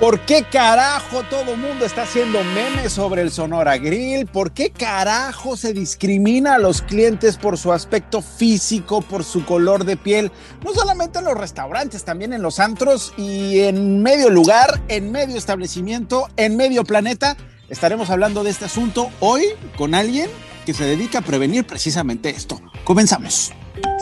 ¿Por qué carajo todo el mundo está haciendo memes sobre el Sonora Grill? ¿Por qué carajo se discrimina a los clientes por su aspecto físico, por su color de piel? No solamente en los restaurantes, también en los antros y en medio lugar, en medio establecimiento, en medio planeta. Estaremos hablando de este asunto hoy con alguien que se dedica a prevenir precisamente esto. Comenzamos.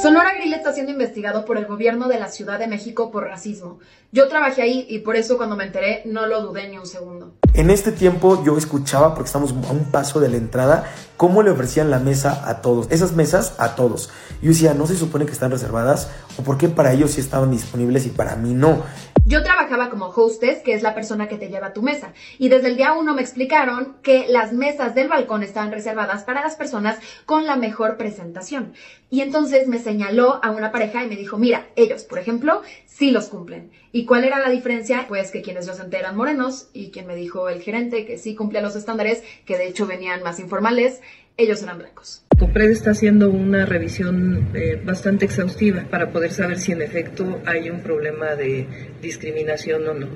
Sonora Grill está siendo investigado por el gobierno de la Ciudad de México por racismo. Yo trabajé ahí y por eso cuando me enteré no lo dudé ni un segundo. En este tiempo yo escuchaba, porque estamos a un paso de la entrada, cómo le ofrecían la mesa a todos, esas mesas a todos. Yo decía, no se supone que están reservadas o por qué para ellos sí estaban disponibles y para mí no. Yo trabajaba como hostess, que es la persona que te lleva a tu mesa, y desde el día uno me explicaron que las mesas del balcón estaban reservadas para las personas con la mejor presentación. Y entonces me señaló a una pareja y me dijo, mira, ellos, por ejemplo, sí los cumplen. ¿Y cuál era la diferencia? Pues que quienes yo senté eran morenos y quien me dijo el gerente que sí cumplía los estándares, que de hecho venían más informales, ellos eran blancos. COPRED está haciendo una revisión eh, bastante exhaustiva para poder saber si en efecto hay un problema de discriminación o no.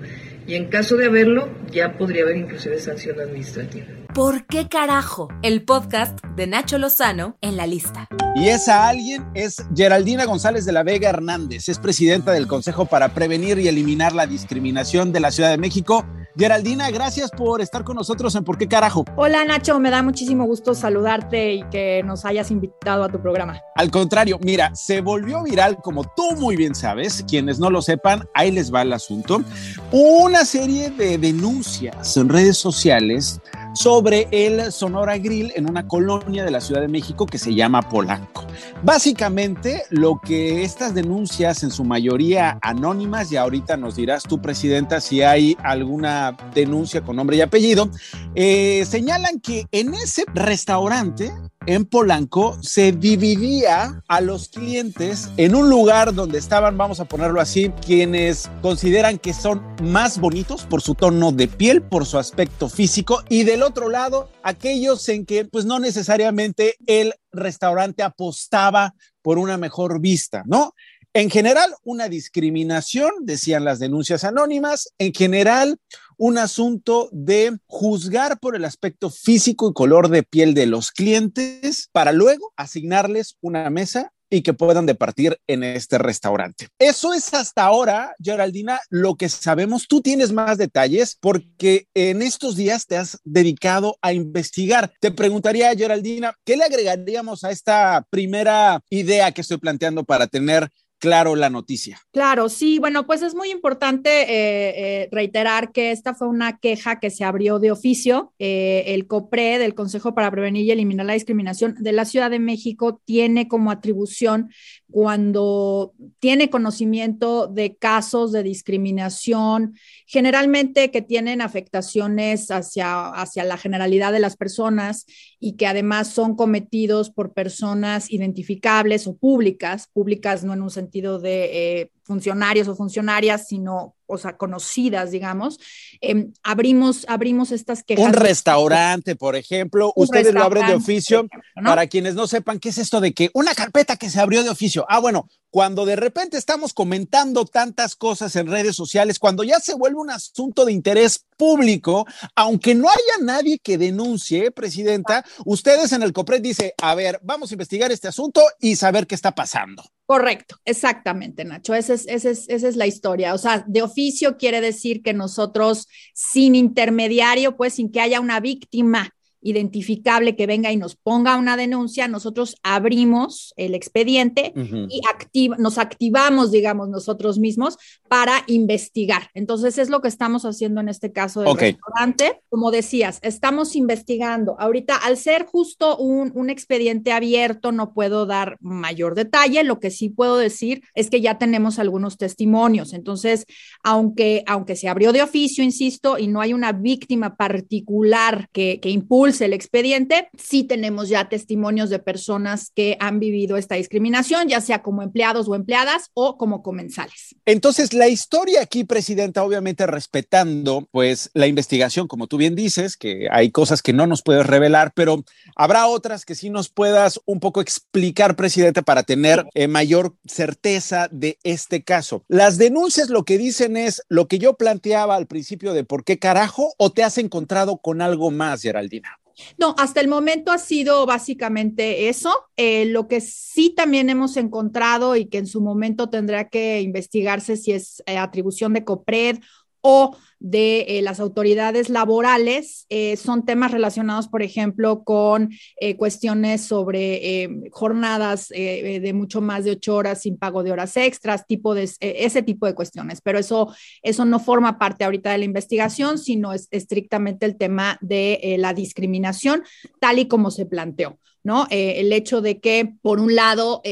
Y en caso de haberlo, ya podría haber inclusive sanción administrativa. ¿Por qué carajo? El podcast de Nacho Lozano en la lista. Y esa alguien es Geraldina González de la Vega Hernández. Es presidenta del Consejo para Prevenir y Eliminar la Discriminación de la Ciudad de México Geraldina, gracias por estar con nosotros en ¿Por qué carajo? Hola Nacho, me da muchísimo gusto saludarte y que nos hayas invitado a tu programa. Al contrario, mira, se volvió viral, como tú muy bien sabes, quienes no lo sepan, ahí les va el asunto, una serie de denuncias en redes sociales sobre el Sonora Grill en una colonia de la Ciudad de México que se llama Polanco. Básicamente, lo que estas denuncias, en su mayoría anónimas, y ahorita nos dirás tú, Presidenta, si hay alguna denuncia con nombre y apellido, eh, señalan que en ese restaurante en Polanco se dividía a los clientes en un lugar donde estaban, vamos a ponerlo así, quienes consideran que son más bonitos por su tono de piel, por su aspecto físico, y del otro lado, aquellos en que pues no necesariamente el restaurante apostaba por una mejor vista, ¿no? En general, una discriminación, decían las denuncias anónimas, en general, un asunto de juzgar por el aspecto físico y color de piel de los clientes para luego asignarles una mesa y que puedan departir en este restaurante. Eso es hasta ahora, Geraldina, lo que sabemos. Tú tienes más detalles porque en estos días te has dedicado a investigar. Te preguntaría, Geraldina, ¿qué le agregaríamos a esta primera idea que estoy planteando para tener claro la noticia. Claro, sí, bueno, pues es muy importante eh, eh, reiterar que esta fue una queja que se abrió de oficio. Eh, el COPRE, del Consejo para Prevenir y Eliminar la Discriminación de la Ciudad de México, tiene como atribución cuando tiene conocimiento de casos de discriminación, generalmente que tienen afectaciones hacia, hacia la generalidad de las personas y que además son cometidos por personas identificables o públicas, públicas no en un sentido de eh, funcionarios o funcionarias, sino, o sea, conocidas, digamos, em, abrimos, abrimos estas quejas. Un restaurante, por ejemplo, ustedes lo abren de oficio. Para quienes no sepan, ¿qué es esto de que una carpeta que se abrió de oficio? Ah, bueno, cuando de repente estamos comentando tantas cosas en redes sociales, cuando ya se vuelve un asunto de interés público, aunque no haya nadie que denuncie, Presidenta, ustedes en el COPRED dice, a ver, vamos a investigar este asunto y saber qué está pasando. Correcto, exactamente, Nacho. Esa es, esa, es, esa es, la historia. O sea, de oficio quiere decir que nosotros, sin intermediario, pues sin que haya una víctima identificable que venga y nos ponga una denuncia, nosotros abrimos el expediente y nos activamos, digamos, nosotros mismos para investigar. Entonces, es lo que estamos haciendo en este caso del restaurante. Como decías, estamos investigando. Ahorita, al ser justo un, un expediente abierto, no puedo dar mayor detalle. Lo que sí puedo decir es que ya tenemos algunos testimonios. Entonces, aunque, aunque se abrió de oficio, insisto, y no hay una víctima particular que, que impulse el expediente, sí tenemos ya testimonios de personas que han vivido esta discriminación, ya sea como empleados o empleadas o como comensales. Entonces, la historia aquí, Presidenta, obviamente respetando pues la investigación, como tú bien dices, que hay cosas que no nos puedes revelar, pero habrá otras que sí nos puedas un poco explicar, Presidente, para tener eh, mayor certeza de este caso. Las denuncias lo que dicen es lo que yo planteaba al principio de por qué carajo o te has encontrado con algo más, Geraldina. No, hasta el momento ha sido básicamente eso. Eh, lo que sí también hemos encontrado y que en su momento tendrá que investigarse si es eh, atribución de COPRED o de eh, las autoridades laborales eh, son temas relacionados, por ejemplo, con eh, cuestiones sobre jornadas de mucho más de ocho horas sin pago de horas extras, tipo de, ese tipo de cuestiones. Pero eso, eso no forma parte ahorita de la investigación, sino es estrictamente el tema de la discriminación, tal y como se planteó. ¿no? El hecho de que, por un lado,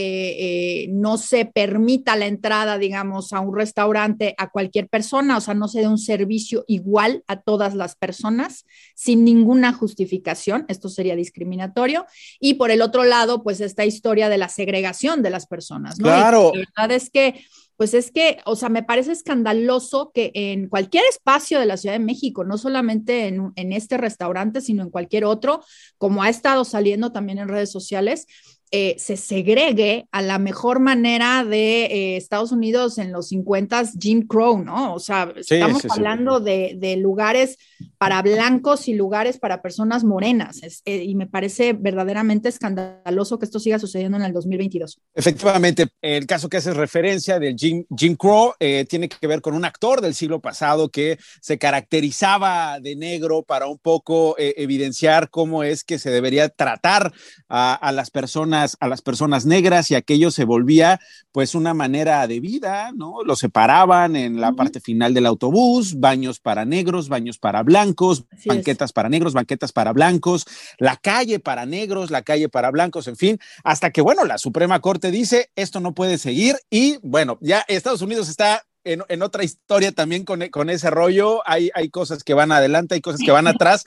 no se permita la entrada, digamos, a un restaurante a cualquier persona, o sea, no se dé un servicio igual a todas las personas sin ninguna justificación, esto sería discriminatorio, y por el otro lado, pues esta historia de la segregación de las personas, ¿no? Claro. la verdad es que pues es que, o sea, me parece escandaloso que en cualquier espacio de la Ciudad de México, no solamente en, en, este restaurante, sino en cualquier otro, como ha estado saliendo también en redes sociales, eh, se segregue a la mejor manera de eh, Estados Unidos en los 50 Jim Crow, ¿no? O sea, estamos hablando De, de, lugares para blancos y lugares para personas morenas. Eh, y me parece verdaderamente escandaloso que esto siga sucediendo en el 2022. Efectivamente, el caso que hace referencia del Jim, Jim Crow tiene que ver con un actor del siglo pasado que se caracterizaba de negro para un poco evidenciar cómo es que se debería tratar a, a las personas a las personas negras y aquello se volvía pues una manera de vida, ¿no? Lo separaban en la parte final del autobús, baños para negros, baños para blancos, banquetas para negros, banquetas para blancos, la calle para negros, la calle para blancos, en fin, hasta que bueno, la Suprema Corte dice, esto no puede seguir y bueno, ya Estados Unidos está en, otra historia también con, con ese rollo. Hay, hay cosas que van adelante, hay cosas que van atrás.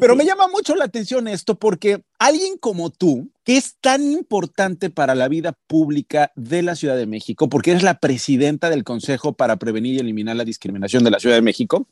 pero me llama mucho la atención esto porque alguien como tú, que es tan importante para la vida pública de la Ciudad de México, porque eres la presidenta del Consejo para Prevenir y Eliminar la Discriminación de la Ciudad de México,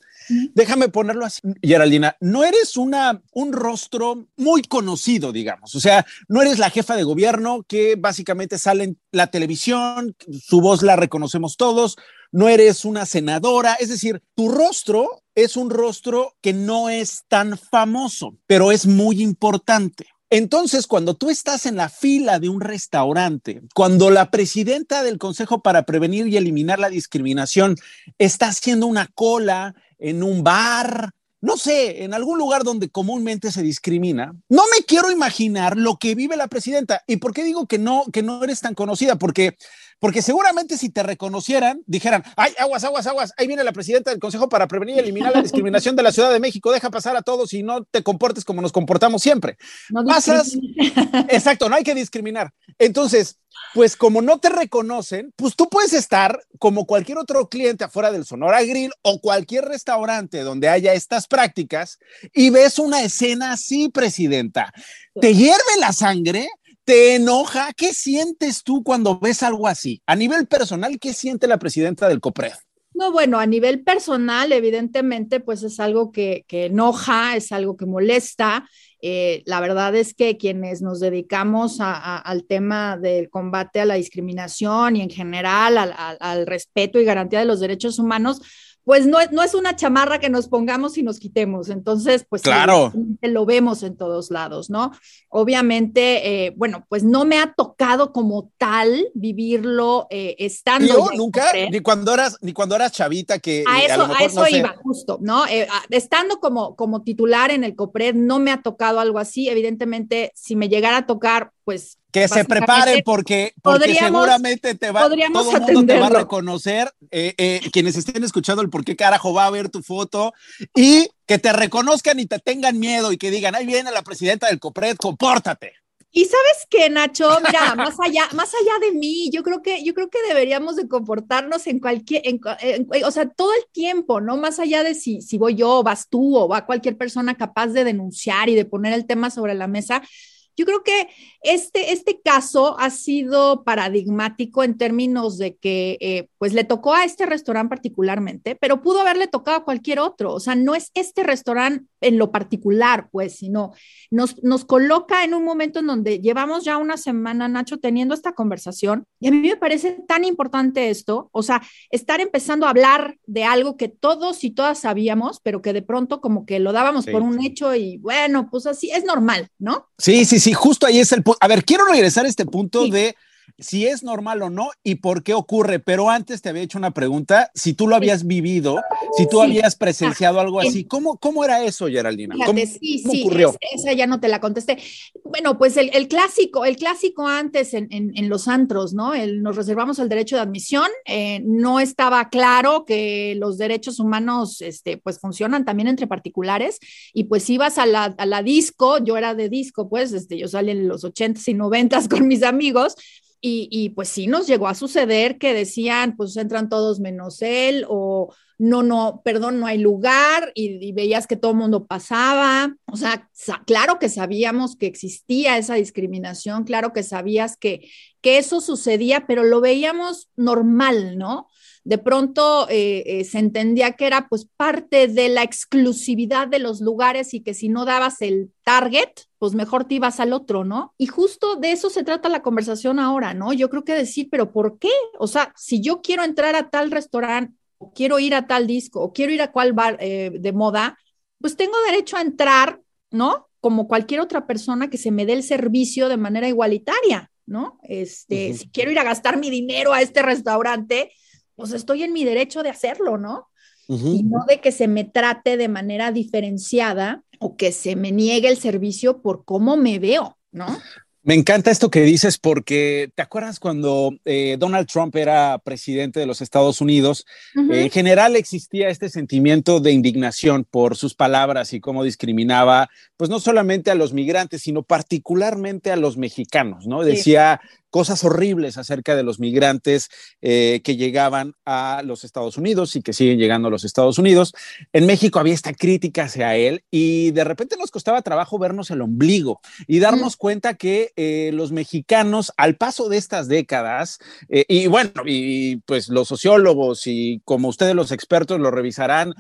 déjame ponerlo así, Geraldina, no eres una, un rostro muy conocido, digamos. O sea, no eres la jefa de gobierno que básicamente sale en la televisión, su voz la reconocemos todos, no eres una senadora, es decir, tu rostro es un rostro que no es tan famoso, pero es muy importante. Entonces, cuando tú estás en la fila de un restaurante, cuando la presidenta del Consejo para Prevenir y Eliminar la Discriminación está haciendo una cola en un bar, no sé, en algún lugar donde comúnmente se discrimina, no me quiero imaginar lo que vive la presidenta. ¿Y por qué digo que no, que no eres tan conocida? Porque porque seguramente si te reconocieran, dijeran, ay, aguas, aguas, aguas, ahí viene la presidenta del Consejo para prevenir y eliminar la discriminación de la Ciudad de México, deja pasar a todos y no te comportes como nos comportamos siempre. No Pasas, exacto, no hay que discriminar. Entonces, pues como no te reconocen, pues tú puedes estar como cualquier otro cliente afuera del Sonora Grill o cualquier restaurante donde haya estas prácticas y ves una escena así, presidenta. ¿Te hierve la sangre? ¿Te enoja? ¿Qué sientes tú cuando ves algo así? A nivel personal, ¿qué siente la presidenta del COPRED? No, bueno, a nivel personal, evidentemente, pues es algo que, enoja, es algo que molesta. Eh, la verdad es que quienes nos dedicamos al tema del combate a la discriminación y en general al respeto y garantía de los derechos humanos, pues no, no es una chamarra que nos pongamos y nos quitemos. Entonces, pues claro. lo vemos en todos lados, ¿no? Obviamente, eh, bueno, pues no me ha tocado como tal vivirlo eh, estando. Yo nunca, ni cuando eras, ni cuando eras chavita que. A eso, a, eso iba, justo, ¿no? Eh, estando como, como titular en el COPRED, no me ha tocado algo así. Evidentemente, si me llegara a tocar, pues que se preparen porque, porque seguramente te va, todo el mundo te va a reconocer, eh, eh, quienes estén escuchando el por qué carajo va a ver tu foto y que te reconozcan y te tengan miedo y que digan, ahí viene la presidenta del COPRED, compórtate. Y sabes qué, Nacho, mira, más allá, más allá de mí, yo creo que, yo creo que deberíamos de comportarnos en cualquier, o sea, todo el tiempo, ¿no? Más allá de si, si voy yo, o vas tú, o va cualquier persona capaz de denunciar y de poner el tema sobre la mesa yo creo que este, este caso ha sido paradigmático en términos de que eh, pues le tocó a este restaurante particularmente, pero pudo haberle tocado a cualquier otro. O sea, no es este restaurante en lo particular, pues, sino nos, nos coloca en un momento en donde llevamos ya una semana, Nacho, teniendo esta conversación. Y a mí me parece tan importante esto, o sea, estar empezando a hablar de algo que todos y todas sabíamos, pero que de pronto como que lo dábamos por un hecho y bueno, pues así es normal, ¿no? Sí, sí, sí justo ahí es el punto. A ver, quiero regresar a este punto de si es normal o no y por qué ocurre, pero antes te había hecho una pregunta, si tú lo habías vivido, si tú habías presenciado algo así, ¿cómo, cómo era eso, Geraldina? ¿Cómo, sí, sí, ocurrió? esa ya no te la contesté. Bueno, pues el, clásico, el clásico antes en, en, los antros, ¿no? El, nos reservamos el derecho de admisión, eh, no estaba claro que los derechos humanos, este, pues funcionan también entre particulares y pues ibas a la, a la disco, yo era de disco, pues, este, yo salí en los ochentas y noventas con mis amigos, y, pues sí nos llegó a suceder que decían, pues entran todos menos él, o no, no, perdón, no hay lugar, y, veías que todo el mundo pasaba. O sea, claro que sabíamos que existía esa discriminación, claro que sabías que, que eso sucedía, pero lo veíamos normal, ¿no? de pronto eh, eh, se entendía que era pues parte de la exclusividad de los lugares y que si no dabas el target, pues mejor te ibas al otro, ¿no? Y justo de eso se trata la conversación ahora, ¿no? Yo creo que decir, pero ¿por qué? O sea, si yo quiero entrar a tal restaurante, o quiero ir a tal disco, o quiero ir a cual bar eh, de moda, pues tengo derecho a entrar, ¿no? Como cualquier otra persona que se me dé el servicio de manera igualitaria, ¿no? Este, si quiero ir a gastar mi dinero a este restaurante, pues estoy en mi derecho de hacerlo, ¿no? Y no de que se me trate de manera diferenciada o que se me niegue el servicio por cómo me veo, ¿no? Me encanta esto que dices porque te acuerdas cuando eh, Donald Trump era presidente de los Estados Unidos, en general existía este sentimiento de indignación por sus palabras y cómo discriminaba, pues no solamente a los migrantes, sino particularmente a los mexicanos, ¿no? Decía, cosas horribles acerca de los migrantes eh, que llegaban a los Estados Unidos y que siguen llegando a los Estados Unidos. En México había esta crítica hacia él y de repente nos costaba trabajo vernos el ombligo y darnos cuenta que eh, los mexicanos al paso de estas décadas, eh, y bueno, y pues los sociólogos y como ustedes los expertos lo revisarán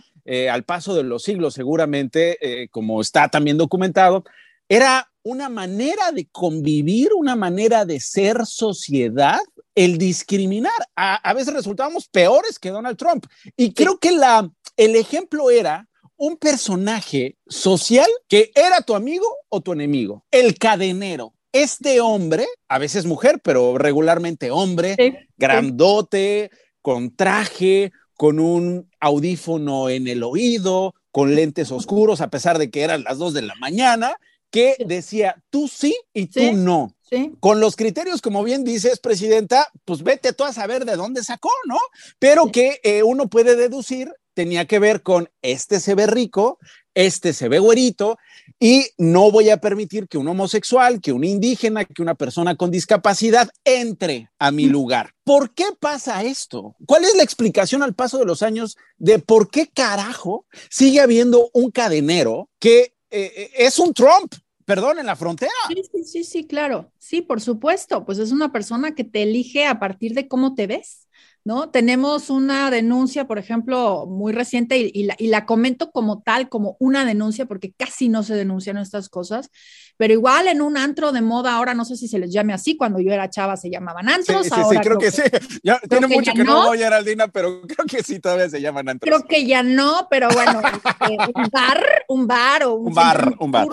al paso de los siglos seguramente, como está también documentado, era una manera de convivir, una manera de ser sociedad, el discriminar. A, veces resultábamos peores que Donald Trump. Y creo que la, el ejemplo era un personaje social que era tu amigo o tu enemigo, el cadenero. Este hombre, a veces mujer, pero regularmente hombre, grandote, con traje, con un audífono en el oído, con lentes oscuros, a pesar de que eran las dos de la mañana, que decía tú sí y tú no. Con los criterios, como bien dices, presidenta, pues vete tú a saber de dónde sacó, ¿no? Pero que eh, uno puede deducir tenía que ver con este se ve rico, este se ve güerito y no voy a permitir que un homosexual, que un indígena, que una persona con discapacidad entre a mi lugar. ¿Por qué pasa esto? ¿Cuál es la explicación al paso de los años de por qué carajo sigue habiendo un cadenero que eh, eh, es un Trump, perdón, en la frontera. Sí, sí, sí, sí, claro. Sí, por supuesto. Pues es una persona que te elige a partir de cómo te ves. ¿No? Tenemos una denuncia, por ejemplo, muy reciente y, la, comento como tal, como una denuncia, porque casi no se denuncian estas cosas, pero igual en un antro de moda, ahora no sé si se les llame así, cuando yo era chava se llamaban antros. Sí, sí, creo, que, sí. tiene mucho que no, voy, Geraldina, pero creo que sí todavía se llaman antros. Creo que ya no, pero bueno, este, un bar, un bar o un, un bar, un bar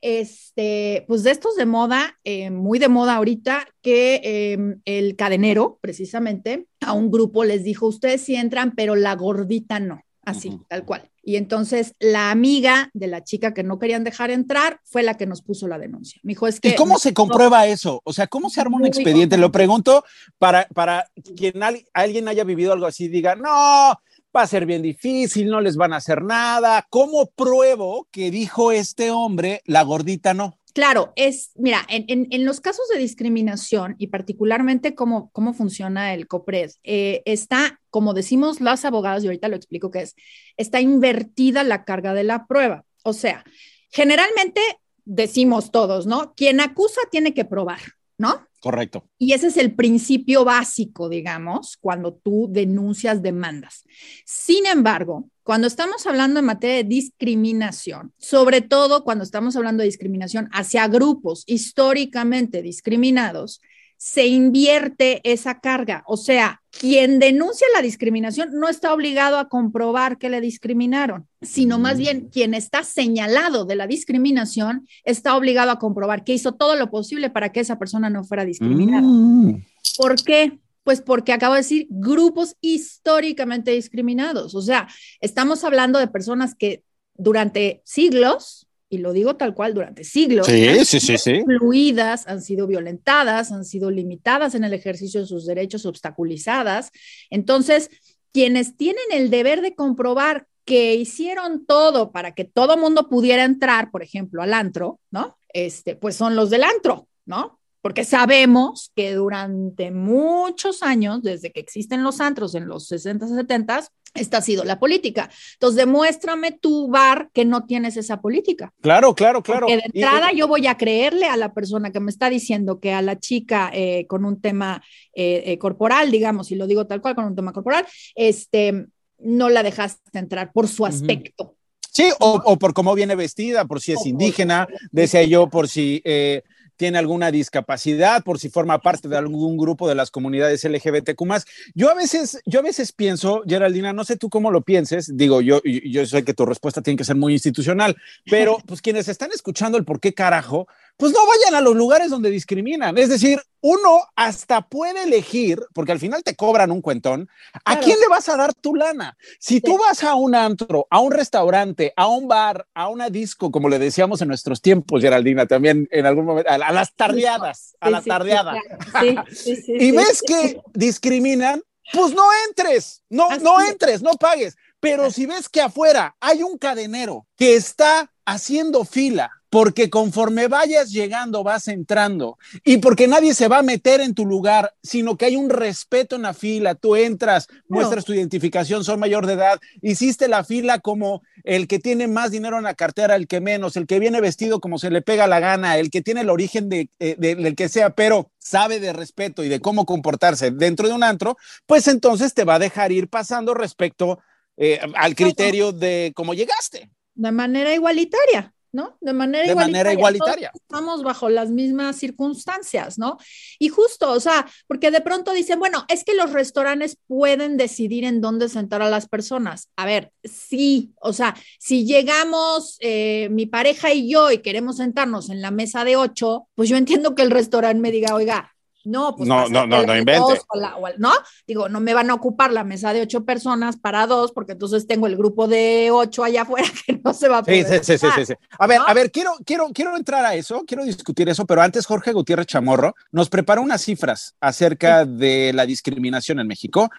este, pues de estos de moda, eh, muy de moda ahorita, que em, el cadenero, precisamente, a un grupo les dijo, ustedes sí entran, pero la gordita no, así, tal cual. Y entonces la amiga de la chica que no querían dejar entrar fue la que nos puso la denuncia. Me dijo, es que... ¿Y cómo se comprueba eso? O sea, ¿cómo se arma un expediente? Lo pregunto para, para quien alguien haya vivido algo así, diga, no, va a ser bien difícil, no les van a hacer nada. ¿Cómo pruebo que dijo este hombre, la gordita no? Claro, es, mira, en, en, los casos de discriminación y particularmente cómo, cómo funciona el COPRED, eh, está, como decimos las abogadas, y ahorita lo explico qué es, está invertida la carga de la prueba. O sea, generalmente decimos todos, ¿no? Quien acusa tiene que probar, ¿no? Correcto. Y ese es el principio básico, digamos, cuando tú denuncias demandas. Sin embargo, cuando estamos hablando en materia de discriminación, sobre todo cuando estamos hablando de discriminación hacia grupos históricamente discriminados, se invierte esa carga. O sea, quien denuncia la discriminación no está obligado a comprobar que le discriminaron, sino más bien mm. quien está señalado de la discriminación está obligado a comprobar que hizo todo lo posible para que esa persona no fuera discriminada. Mm. ¿Por qué? Pues porque acabo de decir grupos históricamente discriminados. O sea, estamos hablando de personas que durante siglos y lo digo tal cual, durante siglos, sí, han sí, sido sí, excluidas, han sido violentadas, han sido limitadas en el ejercicio de sus derechos, obstaculizadas. Entonces, quienes tienen el deber de comprobar que hicieron todo para que todo mundo pudiera entrar, por ejemplo, al antro, ¿no? Este, pues son los del antro, ¿no? porque sabemos que durante muchos años, desde que existen los antros en los 60, 70, esta ha sido la política. Entonces, demuéstrame tu bar que no tienes esa política. Claro, claro, claro. Porque de entrada yo voy a creerle a la persona que me está diciendo que a la chica eh, con un tema eh, eh, corporal, digamos, y lo digo tal cual, con un tema corporal, este, no la dejaste entrar por su aspecto. Sí, o, o, por cómo viene vestida, por si es indígena, decía yo, por si tiene alguna discapacidad, por si forma parte de algún grupo de las comunidades LGBTQ Yo a veces, yo a veces pienso, Geraldina, no sé tú cómo lo pienses, digo, yo, yo sé que tu respuesta tiene que ser muy institucional, pero pues quienes están escuchando el por qué carajo, pues no vayan a los lugares donde discriminan. Es decir, uno hasta puede elegir, porque al final te cobran un cuentón, ¿a quién le vas a dar tu lana? Si tú vas a un antro, a un restaurante, a un bar, a una disco, como le decíamos en nuestros tiempos, Geraldina, también en algún momento, a, las tardeadas, a la tardeada, y ves que discriminan, pues no entres, no, no entres, no pagues. Pero si ves que afuera hay un cadenero que está haciendo fila porque conforme vayas llegando vas entrando. Y porque nadie se va a meter en tu lugar, sino que hay un respeto en la fila, tú entras, muestras tu identificación, son mayor de edad, hiciste la fila como el que tiene más dinero en la cartera, el que menos, el que viene vestido como se le pega la gana, el que tiene el origen de, eh, del que sea, pero sabe de respeto y de cómo comportarse dentro de un antro, pues entonces te va a dejar ir pasando respecto eh, al criterio de cómo llegaste. De manera igualitaria. ¿No? De manera de igualitaria. Manera igualitaria. estamos bajo las mismas circunstancias, ¿no? Y justo, o sea, porque de pronto dicen, bueno, es que los restaurantes pueden decidir en dónde sentar a las personas. A ver, sí, o sea, si llegamos eh, mi pareja y yo y queremos sentarnos en la mesa de ocho, pues yo entiendo que el restaurante me diga, oiga, no, pues no, no, no, no invente. ¿No? Digo, no me van a ocupar la mesa de ocho personas para dos, porque entonces tengo el grupo de ocho allá afuera que no se va a poder. Sí, sí, sí, sí, A ver, a ver, quiero, quiero, quiero entrar a eso, quiero discutir eso, pero antes Jorge Gutiérrez Chamorro nos preparó unas cifras acerca de la discriminación en México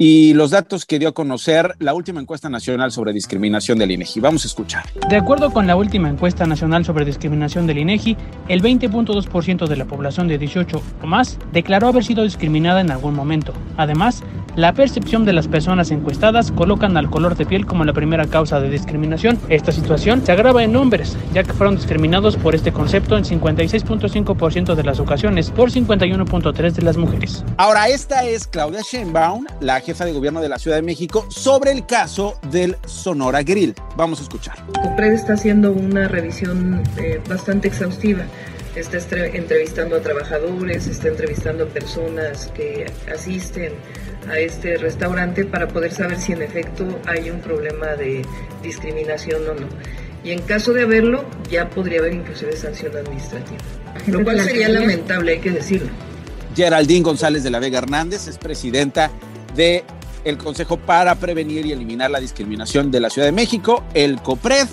y los datos que dio a conocer la última encuesta nacional sobre discriminación del INEGI. Vamos a escuchar. De acuerdo con la última encuesta nacional sobre discriminación del INEGI, el 20.2% de la población de 18 o más declaró haber sido discriminada en algún momento. Además, la percepción de las personas encuestadas colocan al color de piel como la primera causa de discriminación. Esta situación se agrava en hombres, ya que fueron discriminados por este concepto en 56.5% de las ocasiones por 51.3% de las mujeres. Ahora, esta es Claudia Sheinbaum, la jefa de gobierno de la Ciudad de México, sobre el caso del Sonora Grill. Vamos a escuchar. COPRED está haciendo una revisión eh, bastante exhaustiva está entrevistando a trabajadores, está entrevistando a personas que asisten a este restaurante para poder saber si en efecto hay un problema de discriminación o no. Y en caso de haberlo, ya podría haber inclusive sanción administrativa. Lo cual sería lamentable, hay que decirlo. Geraldine González de la Vega Hernández es presidenta de el Consejo para Prevenir y Eliminar la Discriminación de la Ciudad de México, el COPRED.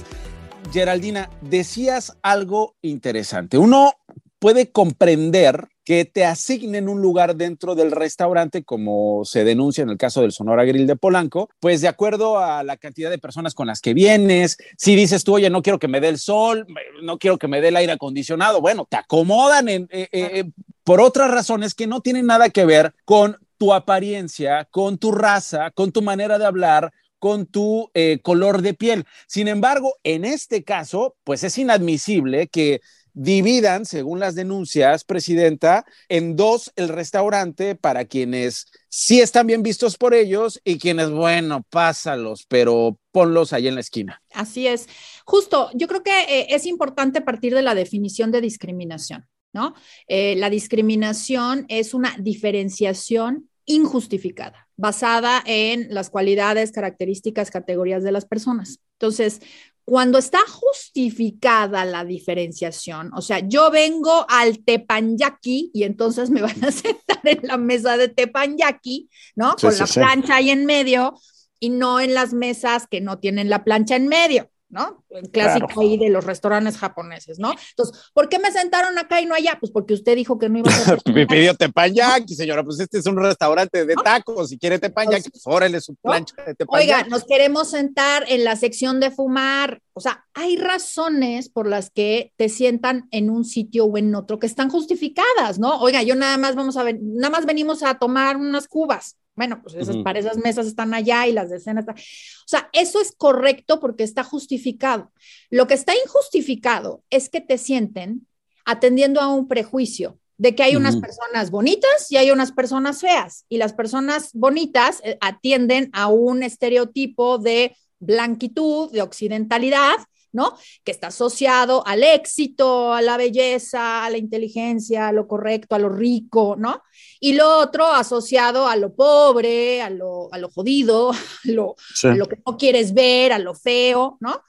Geraldina, decías algo interesante. Uno puede comprender que te asignen un lugar dentro del restaurante, como se denuncia en el caso del Sonora Grill de Polanco, pues de acuerdo a la cantidad de personas con las que vienes, si dices tú, oye, no quiero que me dé el sol, no quiero que me dé el aire acondicionado, bueno, te acomodan en, eh, eh, por otras razones que no tienen nada que ver con tu apariencia, con tu raza, con tu manera de hablar, con tu eh, color de piel. Sin embargo, en este caso, pues es inadmisible que dividan, según las denuncias, Presidenta, en dos el restaurante para quienes sí están bien vistos por ellos y quienes, bueno, pásalos, pero ponlos ahí en la esquina. Así es. Justo, yo creo que eh, es importante partir de la definición de discriminación, ¿no? Eh, la discriminación es una diferenciación injustificada, basada en las cualidades, características, categorías de las personas. Entonces, cuando está justificada la diferenciación, o sea, yo vengo al tepanyaki y entonces me van a sentar en la mesa de tepanyaki, ¿no? Con la plancha ahí en medio y no en las mesas que no tienen la plancha en medio. ¿No? El clásico ahí de los restaurantes japoneses, ¿no? Entonces, ¿por qué me sentaron acá y no allá? Pues porque usted dijo que no iba a ser. me pidió tepanyaki, señora, pues este es un restaurante de tacos, si quiere tepanyaki, pues órale su plancha de tepanyaki. Oiga, nos queremos sentar en la sección de fumar, o sea, hay razones por las que te sientan en un sitio o en otro que están justificadas, ¿no? Oiga, yo nada más vamos a ver, nada más venimos a tomar unas cubas, bueno, pues esas, para esas mesas están allá y las de están. O sea, eso es correcto porque está justificado. Lo que está injustificado es que te sienten atendiendo a un prejuicio de que hay unas personas bonitas y hay unas personas feas. Y las personas bonitas eh, atienden a un estereotipo de blanquitud, de occidentalidad, ¿no? Que está asociado al éxito, a la belleza, a la inteligencia, a lo correcto, a lo rico, ¿no? Y lo otro asociado a lo pobre, a lo, a lo jodido, a lo, lo que no quieres ver, a lo feo, ¿no?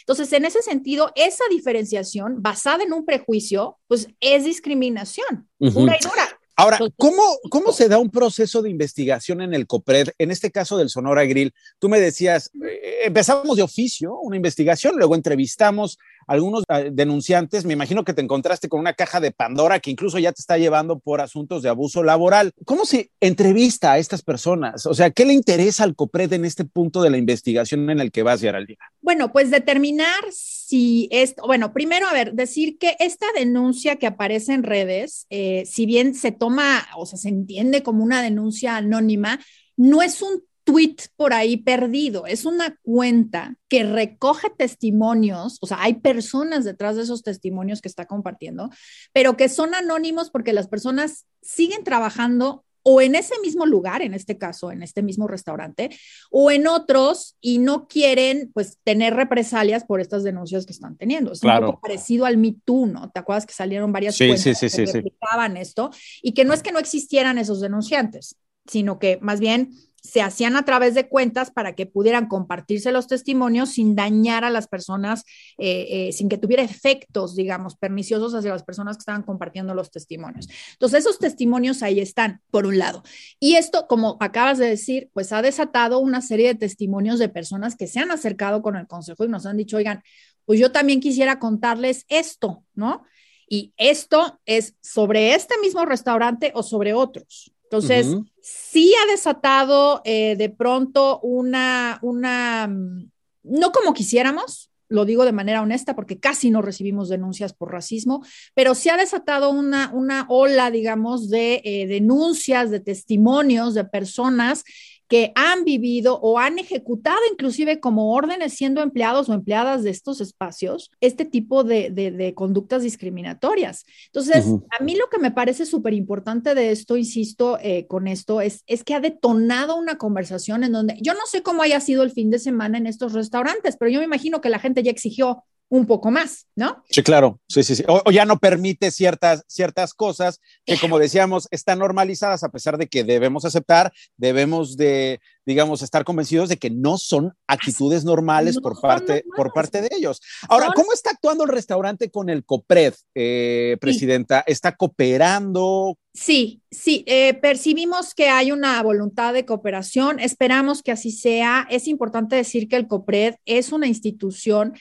Entonces, en ese sentido, esa diferenciación basada en un prejuicio, pues es discriminación, pura y dura. Ahora, ¿cómo, ¿cómo se da un proceso de investigación en el COPRED? En este caso del Sonora Grill, tú me decías, eh, empezamos de oficio una investigación, luego entrevistamos algunos ah, denunciantes, me imagino que te encontraste con una caja de Pandora que incluso ya te está llevando por asuntos de abuso laboral. ¿Cómo se entrevista a estas personas? O sea, ¿qué le interesa al COPRED en este punto de la investigación en el que vas, día? Bueno, pues determinar si esto, bueno, primero, a ver, decir que esta denuncia que aparece en redes, eh, si bien se toma, o sea, se entiende como una denuncia anónima, no es un tweet por ahí perdido, es una cuenta que recoge testimonios, o sea, hay personas detrás de esos testimonios que está compartiendo, pero que son anónimos porque las personas siguen trabajando o en ese mismo lugar, en este caso, en este mismo restaurante, o en otros y no quieren pues tener represalias por estas denuncias que están teniendo. Es un poco parecido al Me Too, ¿no? ¿Te acuerdas que salieron varias sí, cuentas sí, que replicaban esto? Y que no es que no existieran esos denunciantes, sino que más bien se hacían a través de cuentas para que pudieran compartirse los testimonios sin dañar a las personas, eh, eh, sin que tuviera efectos, digamos, perniciosos hacia las personas que estaban compartiendo los testimonios. Entonces, esos testimonios ahí están, por un lado. Y esto, como acabas de decir, pues ha desatado una serie de testimonios de personas que se han acercado con el consejo y nos han dicho, oigan, pues yo también quisiera contarles esto, ¿no? Y esto es sobre este mismo restaurante o sobre otros. Entonces, sí ha desatado eh, de pronto una, una, mm, no como quisiéramos, lo digo de manera honesta porque casi no recibimos denuncias por racismo, pero sí ha desatado una, una ola, digamos, de eh, denuncias, de testimonios de personas que han vivido o han ejecutado inclusive como órdenes siendo empleados o empleadas de estos espacios este tipo de, conductas discriminatorias. Entonces, a mí lo que me parece súper importante de esto, insisto eh, con esto, es, es que ha detonado una conversación en donde yo no sé cómo haya sido el fin de semana en estos restaurantes, pero yo me imagino que la gente ya exigió un poco más, ¿no? Sí, claro, sí, sí, sí. O, ya no permite ciertas, ciertas cosas que, como decíamos, están normalizadas a pesar de que debemos aceptar, debemos de, digamos, estar convencidos de que no son actitudes normales por parte, por parte de ellos. Ahora, ¿cómo está actuando el restaurante con el COPRED, eh, presidenta? ¿Está cooperando? Sí, sí, eh, percibimos que hay una voluntad de cooperación, esperamos que así sea. Es importante decir que el COPRED es una institución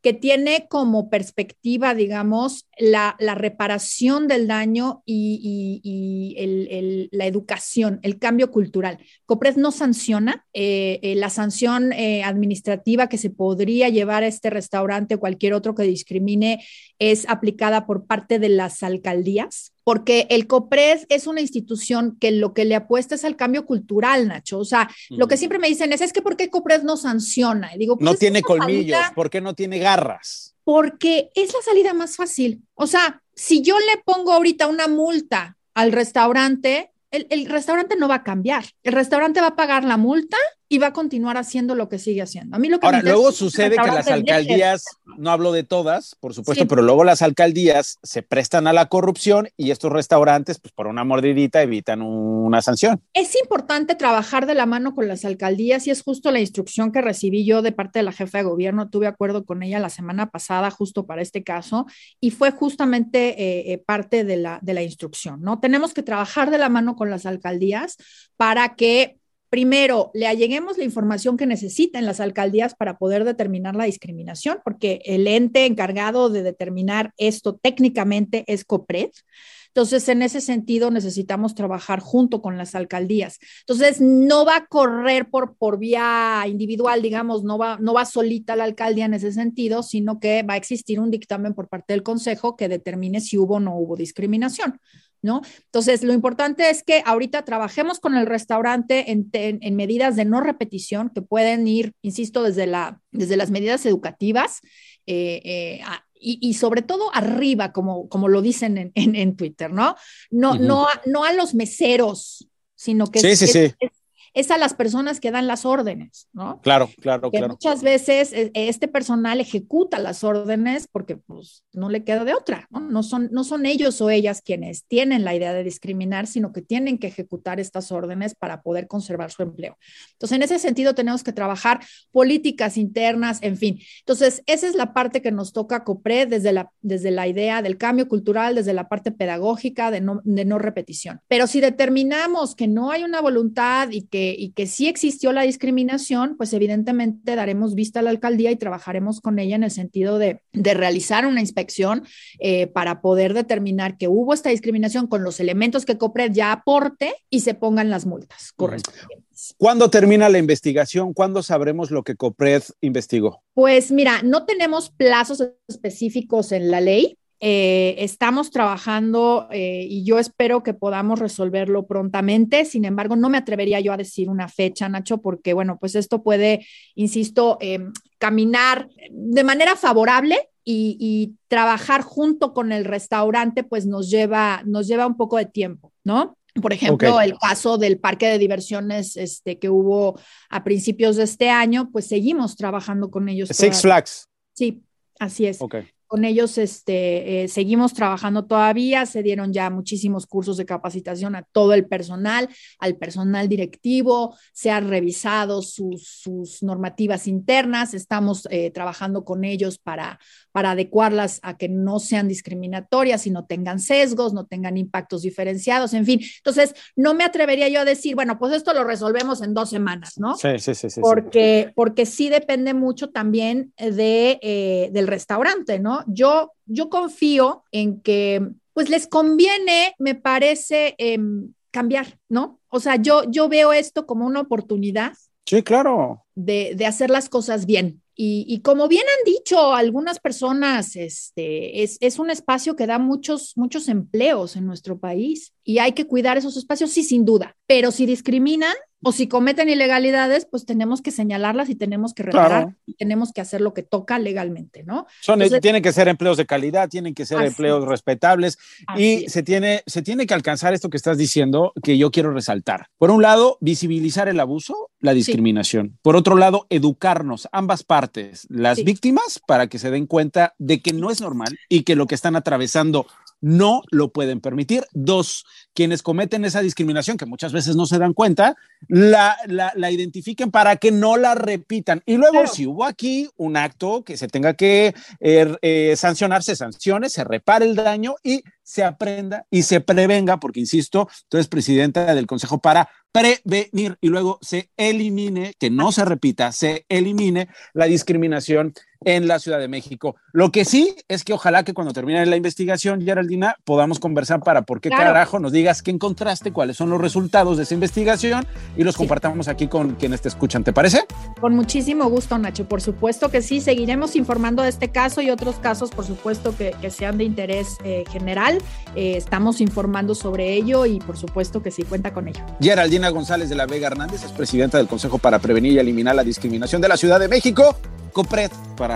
que tiene como perspectiva, digamos, la, reparación del daño y, la educación, el cambio cultural. COPRED no sanciona eh, eh, la sanción administrativa que se podría llevar a este restaurante o cualquier otro que discrimine es aplicada por parte de las alcaldías porque el COPRED es una institución que lo que le apuesta es al cambio cultural, Nacho. O sea, lo que siempre me dicen es, es que ¿por qué COPRED no sanciona? digo, pues no tiene colmillos, ¿por qué no tiene garras? Porque es la salida más fácil. O sea, si yo le pongo ahorita una multa al restaurante, el, el restaurante no va a cambiar. El restaurante va a pagar la multa y va a continuar haciendo lo que sigue haciendo. A mí lo que Ahora, luego sucede que las alcaldías, no hablo de todas, por supuesto, pero luego las alcaldías se prestan a la corrupción y estos restaurantes, pues por una mordidita, evitan una sanción. Es importante trabajar de la mano con las alcaldías y es justo la instrucción que recibí yo de parte de la jefa de gobierno. Tuve acuerdo con ella la semana pasada justo para este caso y fue justamente eh, eh, parte de la, de la instrucción, ¿no? Tenemos que trabajar de la mano con las alcaldías para que primero, le alleguemos la información que necesiten las alcaldías para poder determinar la discriminación, porque el ente encargado de determinar esto técnicamente es COPRED. Entonces, en ese sentido, necesitamos trabajar junto con las alcaldías. Entonces, no va a correr por, por vía individual, digamos, no va, no va solita la alcaldía en ese sentido, sino que va a existir un dictamen por parte del Consejo que determine si hubo o no hubo discriminación. ¿No? Entonces, lo importante es que ahorita trabajemos con el restaurante en, medidas de no repetición que pueden ir, insisto, desde, la, desde las medidas educativas eh, eh, y, sobre todo arriba, como, como lo dicen en, Twitter, ¿no? No, no, no a los meseros, sino que sí, sí, sí es a las personas que dan las órdenes, ¿no? Claro, claro, claro. Muchas veces eh, este personal ejecuta las órdenes porque pues no le queda de otra, ¿no? No son, no son ellos o ellas quienes tienen la idea de discriminar, sino que tienen que ejecutar estas órdenes para poder conservar su empleo. Entonces, en ese sentido tenemos que trabajar políticas internas, en fin. Entonces, esa es la parte que nos toca COPRE desde la, desde la idea del cambio cultural, desde la parte pedagógica de no, de no repetición. Pero si determinamos que no hay una voluntad y que y que sí existió la discriminación, pues evidentemente daremos vista a la alcaldía y trabajaremos con ella en el sentido de, realizar una inspección eh, para poder determinar que hubo esta discriminación con los elementos que COPRED ya aporte y se pongan las multas correspondientes. ¿Cuándo termina la investigación? ¿Cuándo sabremos lo que COPRED investigó? Pues mira, no tenemos plazos específicos en la ley. Eh, estamos trabajando eh, y yo espero que podamos resolverlo prontamente. Sin embargo, no me atrevería yo a decir una fecha, Nacho, porque bueno, pues esto puede, insisto, em, caminar de manera favorable y, trabajar junto con el restaurante, pues nos lleva, nos lleva un poco de tiempo, ¿no? Por ejemplo, el caso del parque de diversiones este, que hubo a principios de este año, pues seguimos trabajando con ellos. Six Flags. Sí, así es. Okay. Con ellos este, eh, seguimos trabajando todavía, se dieron ya muchísimos cursos de capacitación a todo el personal, al personal directivo, se han revisado sus, normativas internas, estamos eh, trabajando con ellos para, para adecuarlas a que no sean discriminatorias y no tengan sesgos, no tengan impactos diferenciados, en fin. Entonces, no me atrevería yo a decir, bueno, pues esto lo resolvemos en dos semanas, ¿no? Sí, sí, sí. sí porque, sí. porque sí depende mucho también de, eh, del restaurante, ¿no? Yo, yo confío en que, pues les conviene, me parece, em, cambiar, ¿no? O sea, yo, yo veo esto como una oportunidad. Sí, claro. De, de hacer las cosas bien. Y, como bien han dicho algunas personas, este, es, es, un espacio que da muchos, muchos empleos en nuestro país y hay que cuidar esos espacios, sí, sin duda. Pero si discriminan, o si cometen ilegalidades, pues tenemos que señalarlas y tenemos que reparar, y tenemos que hacer lo que toca legalmente, ¿no? Son, tienen que ser empleos de calidad, tienen que ser empleos respetables y se tiene, se tiene que alcanzar esto que estás diciendo que yo quiero resaltar. Por un lado, visibilizar el abuso, la discriminación. Por otro lado, educarnos, ambas partes, las víctimas para que se den cuenta de que no es normal y que lo que están atravesando no lo pueden permitir. Dos, quienes cometen esa discriminación, que muchas veces no se dan cuenta, la, la, identifiquen para que no la repitan. Y luego, si hubo aquí un acto que se tenga que eh, eh, sancionar, se sancione, se repare el daño y se aprenda y se prevenga, porque insisto, tú eres presidenta del Consejo para prevenir y luego se elimine, que no se repita, se elimine la discriminación en la Ciudad de México. Lo que sí es que ojalá que cuando termine la investigación, Geraldina, podamos conversar para por qué carajo nos digas qué encontraste, cuáles son los resultados de esa investigación y los compartamos aquí con quienes te escuchan. ¿Te parece? Con muchísimo gusto, Nacho. Por supuesto que sí. Seguiremos informando de este caso y otros casos, por supuesto, que, sean de interés eh, general. Eh, estamos informando sobre ello y por supuesto que sí cuenta con ello. Geraldina González de la Vega Hernández es presidenta del Consejo para Prevenir y Eliminar la Discriminación de la Ciudad de México. COPRED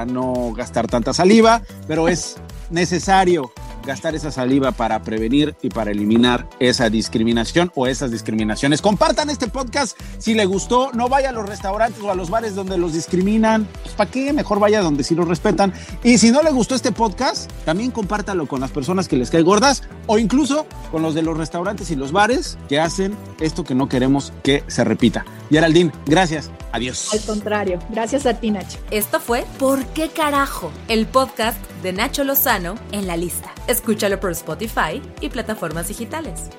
no gastar tanta saliva, pero es necesario gastar esa saliva para prevenir y para eliminar esa discriminación o esas discriminaciones. Compartan este podcast si le gustó, no vaya a los restaurantes o a los bares donde los discriminan, pues ¿para qué? Mejor vaya donde sí los respetan. Y si no le gustó este podcast, también compártalo con las personas que les cae gordas o incluso con los de los restaurantes y los bares que hacen esto que no queremos que se repita. Geraldine, gracias. Adiós. Al contrario, gracias a ti, Nacho. Esto fue ¿Por qué carajo? El podcast de Nacho Lozano en la lista. Escúchalo por Spotify y plataformas digitales.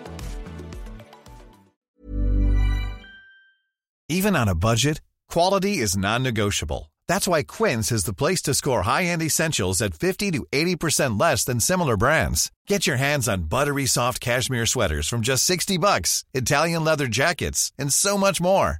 Even on a budget, quality is non-negotiable. That's why Quince is the place to score high-end essentials at 50 to 80% less than similar brands. Get your hands on buttery soft cashmere sweaters from just 60 bucks, Italian leather jackets, and so much more.